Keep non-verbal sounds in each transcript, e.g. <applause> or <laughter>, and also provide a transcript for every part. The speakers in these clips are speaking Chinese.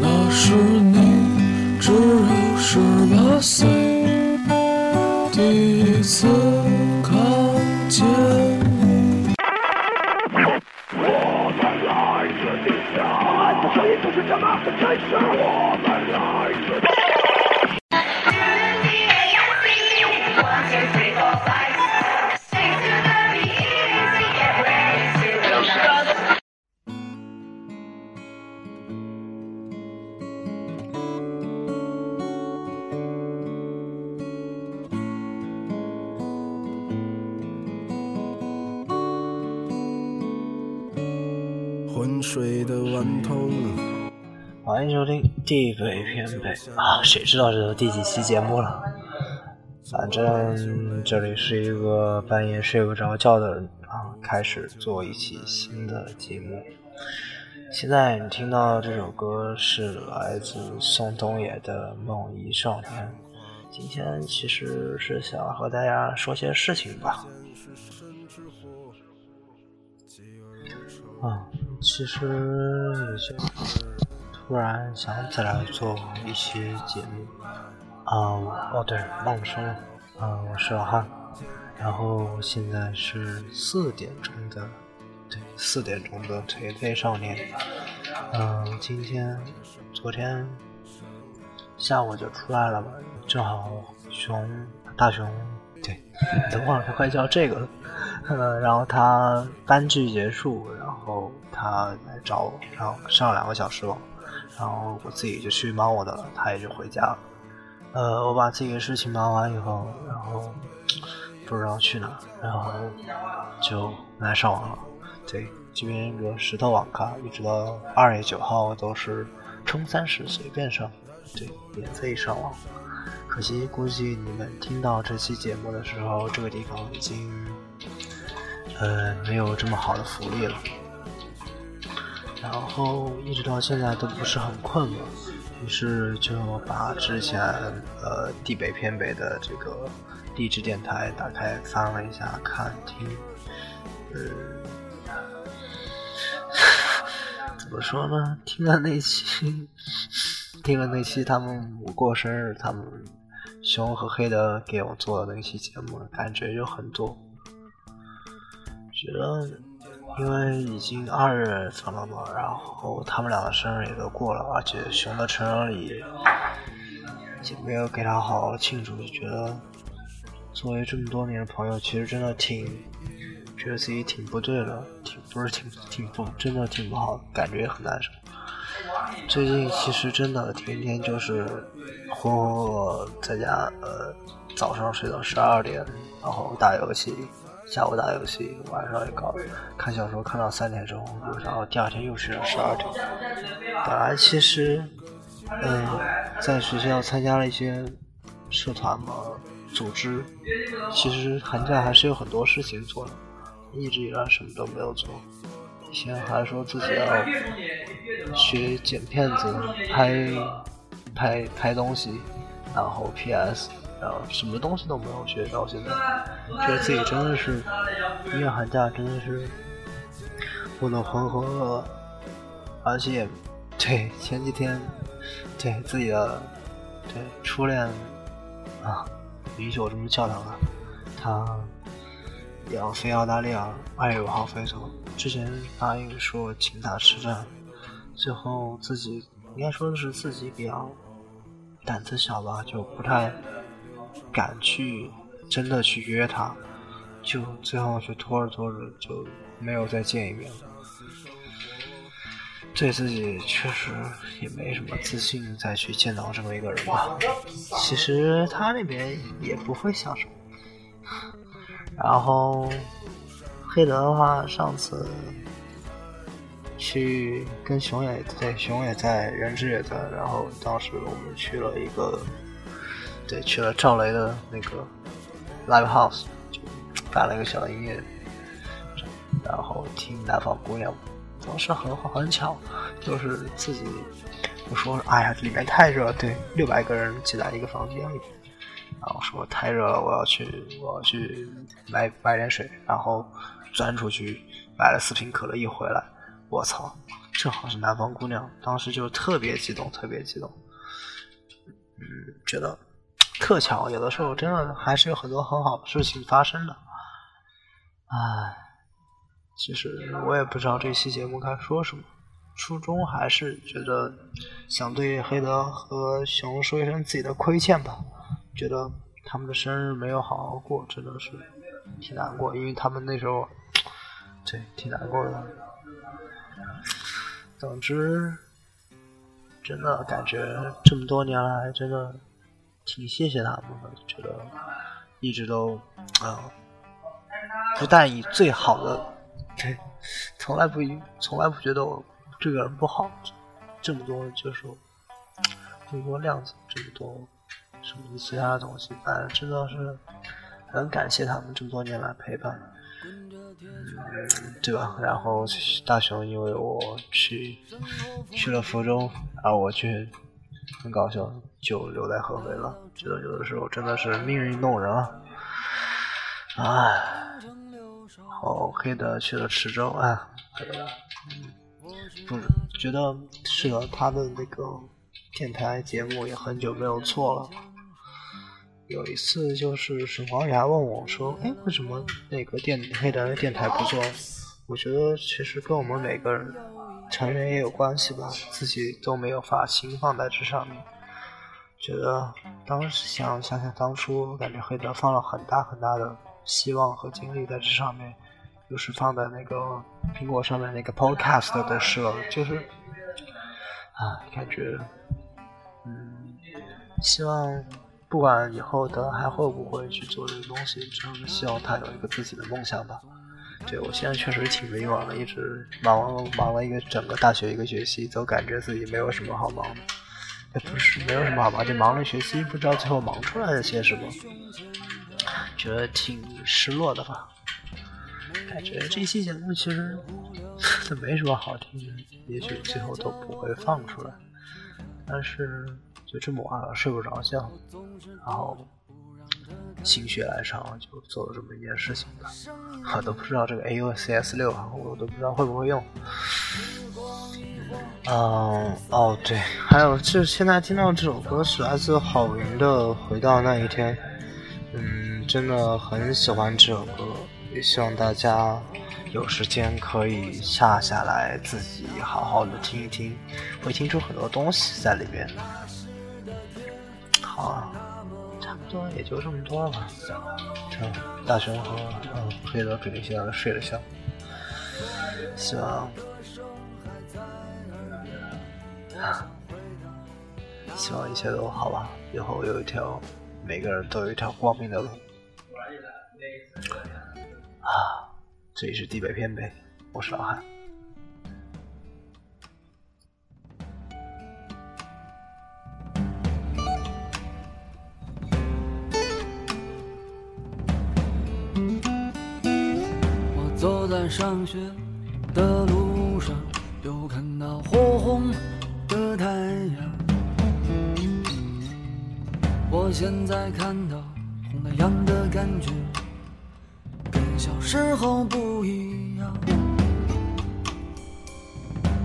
那时你只有十八岁，的顽童。欢迎收听地北偏北啊！谁知道这都第几期节目了？反正这里是一个半夜睡不着觉的人啊，开始做一期新的节目。现在你听到这首歌是来自宋冬野的《梦遗少年》。今天其实是想和大家说些事情吧。啊，其实也就是突然想起来做一些节目。啊，哦对，忘了说了，啊，我是老汉，然后现在是四点钟的，对，四点钟的颓废少年。嗯，今天、昨天下午就出来了嘛，正好熊大熊，对，都忘了他快叫这个了。嗯，然后他班剧结束，后他来找我，然后上了两个小时网，然后我自己就去忙我的了，他也就回家了。呃，我把自己的事情忙完以后，然后不知道去哪，然后就来上网了。对，这边有石头网咖，一直到二月九号都是充三十随便上，对，免费上网。可惜，估计你们听到这期节目的时候，这个地方已经呃没有这么好的福利了。然后一直到现在都不是很困嘛。于是就把之前呃地北偏北的这个励志电台打开翻了一下看听，呃，<laughs> 怎么说呢？听了那期，听了那期他们我过生日，他们熊和黑的给我做的那期节目，感觉就很多，觉得。因为已经二月份了嘛，然后他们俩的生日也都过了，而且熊的成人礼也没有给他好好庆祝，就觉得作为这么多年的朋友，其实真的挺觉得自己挺不对的，挺不是挺挺不真的挺不好，感觉很难受。最近其实真的天天就是浑浑噩噩在家，呃，早上睡到十二点，然后打游戏。下午打游戏，晚上也搞看小说，看到三点钟，然后第二天又睡到十二点。本来其实，嗯，在学校参加了一些社团嘛，组织，其实寒假还是有很多事情做的，一直以来什么都没有做。以前还说自己要学剪片子、拍拍拍东西，然后 PS。然后什么东西都没有学到现在，觉得自己真的是一个寒假真的是过得浑浑噩噩，而且对前几天对自己的对初恋啊，允许我这么叫他吧，他也要飞澳大利亚，二月五号飞走，之前答应说请他吃饭，最后自己应该说的是自己比较胆子小吧，就不太。敢去真的去约他，就最后就拖着拖着就没有再见一面了。对自己确实也没什么自信再去见到这么一个人吧。其实他那边也不会想什么。然后黑德的话，上次去跟熊也对，熊也在，人质也在，然后当时我们去了一个。对，去了赵雷的那个 live house，就办了一个小音乐，然后听南方姑娘，当时很好很巧，就是自己我说哎呀里面太热，对，六百个人挤在一个房间里，然后说太热了，我要去我要去买买点水，然后钻出去买了四瓶可乐，一回来我操，正好是南方姑娘，当时就特别激动，特别激动。嗯，觉得特巧，有的时候真的还是有很多很好的事情发生的。唉，其实我也不知道这期节目该说什么，初衷还是觉得想对黑德和熊说一声自己的亏欠吧，觉得他们的生日没有好好过，真的是挺难过，因为他们那时候，对，挺难过的。总之。真的感觉这么多年来，真的挺谢谢他们的。觉得一直都啊，不但以最好的，对，从来不以，从来不觉得我这个人不好。这么多就是这么多量子，这么多什么其他的东西，反正真的是很感谢他们这么多年来陪伴。嗯，对吧？然后大雄因为我去去了福州，而我却很搞笑，就留在合肥了。觉得有的时候真的是命运弄人啊！唉，好黑的去了池州啊，嗯，不觉得是的，他的那个电台节目也很久没有做了。有一次，就是沈光牙问我说：“哎，为什么那个电黑的电台不做？”我觉得其实跟我们每个人成员也有关系吧，自己都没有把心放在这上面。觉得当时想想想当初，感觉黑德放了很大很大的希望和精力在这上面，又是放在那个苹果上面那个 Podcast 的事了，就是啊，感觉嗯，希望。不管以后他还会不会去做这个东西，只是希望他有一个自己的梦想吧。对我现在确实挺迷茫的，一直忙忙了一个整个大学一个学期，都感觉自己没有什么好忙的。也不是没有什么好忙，就忙了学期，不知道最后忙出来了些什么，觉得挺失落的吧。感觉这期节目其实 <laughs> 都没什么好听的，也许最后都不会放出来，但是。就这么晚了睡不着觉，然后心血来潮就做了这么一件事情吧。我都不知道这个 A U C S 六啊，我都不知道会不会用。嗯，哦对，还有就现在听到这首歌是来自郝云的《回到那一天》，嗯，真的很喜欢这首歌，也希望大家。有时间可以下下来自己好好的听一听，会听出很多东西在里面。好啊，也就这么多吧。这大熊和嗯黑德准备现在睡得香，希望希望一切都好吧。以后有一条，每个人都有一条光明的路。啊。这里是地北偏北，我是老汉。走在上学的路上，又看到火红的太阳。我现在看到红太阳的感觉。跟小时候不一样，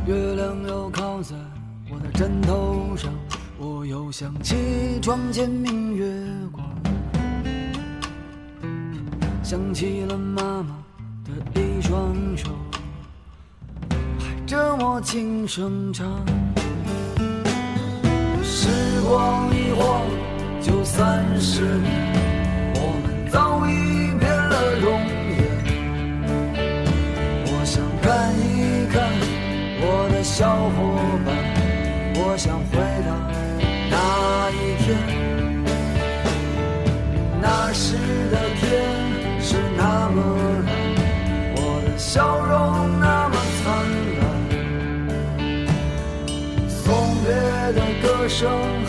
月亮又靠在我的枕头上，我又想起床前明月光，想起了妈妈的一双手，拍着我轻声唱。时光一晃就三十年，我们早已变了容颜。我想看一看我的。小伙伴，我想手。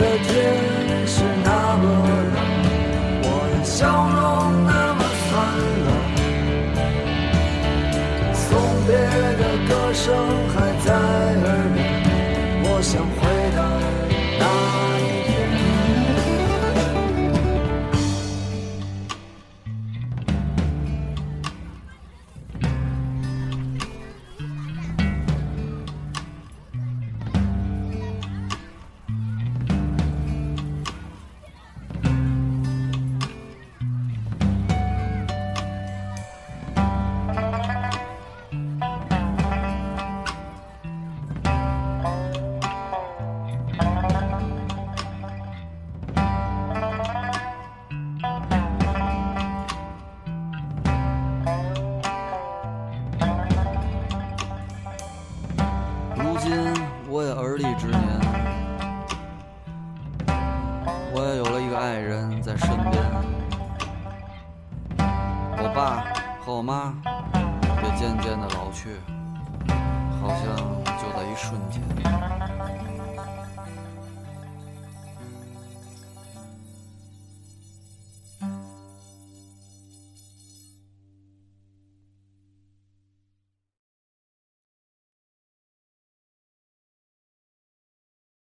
的天是那么蓝，我的笑容爸和我妈也渐渐的老去，好像就在一瞬间。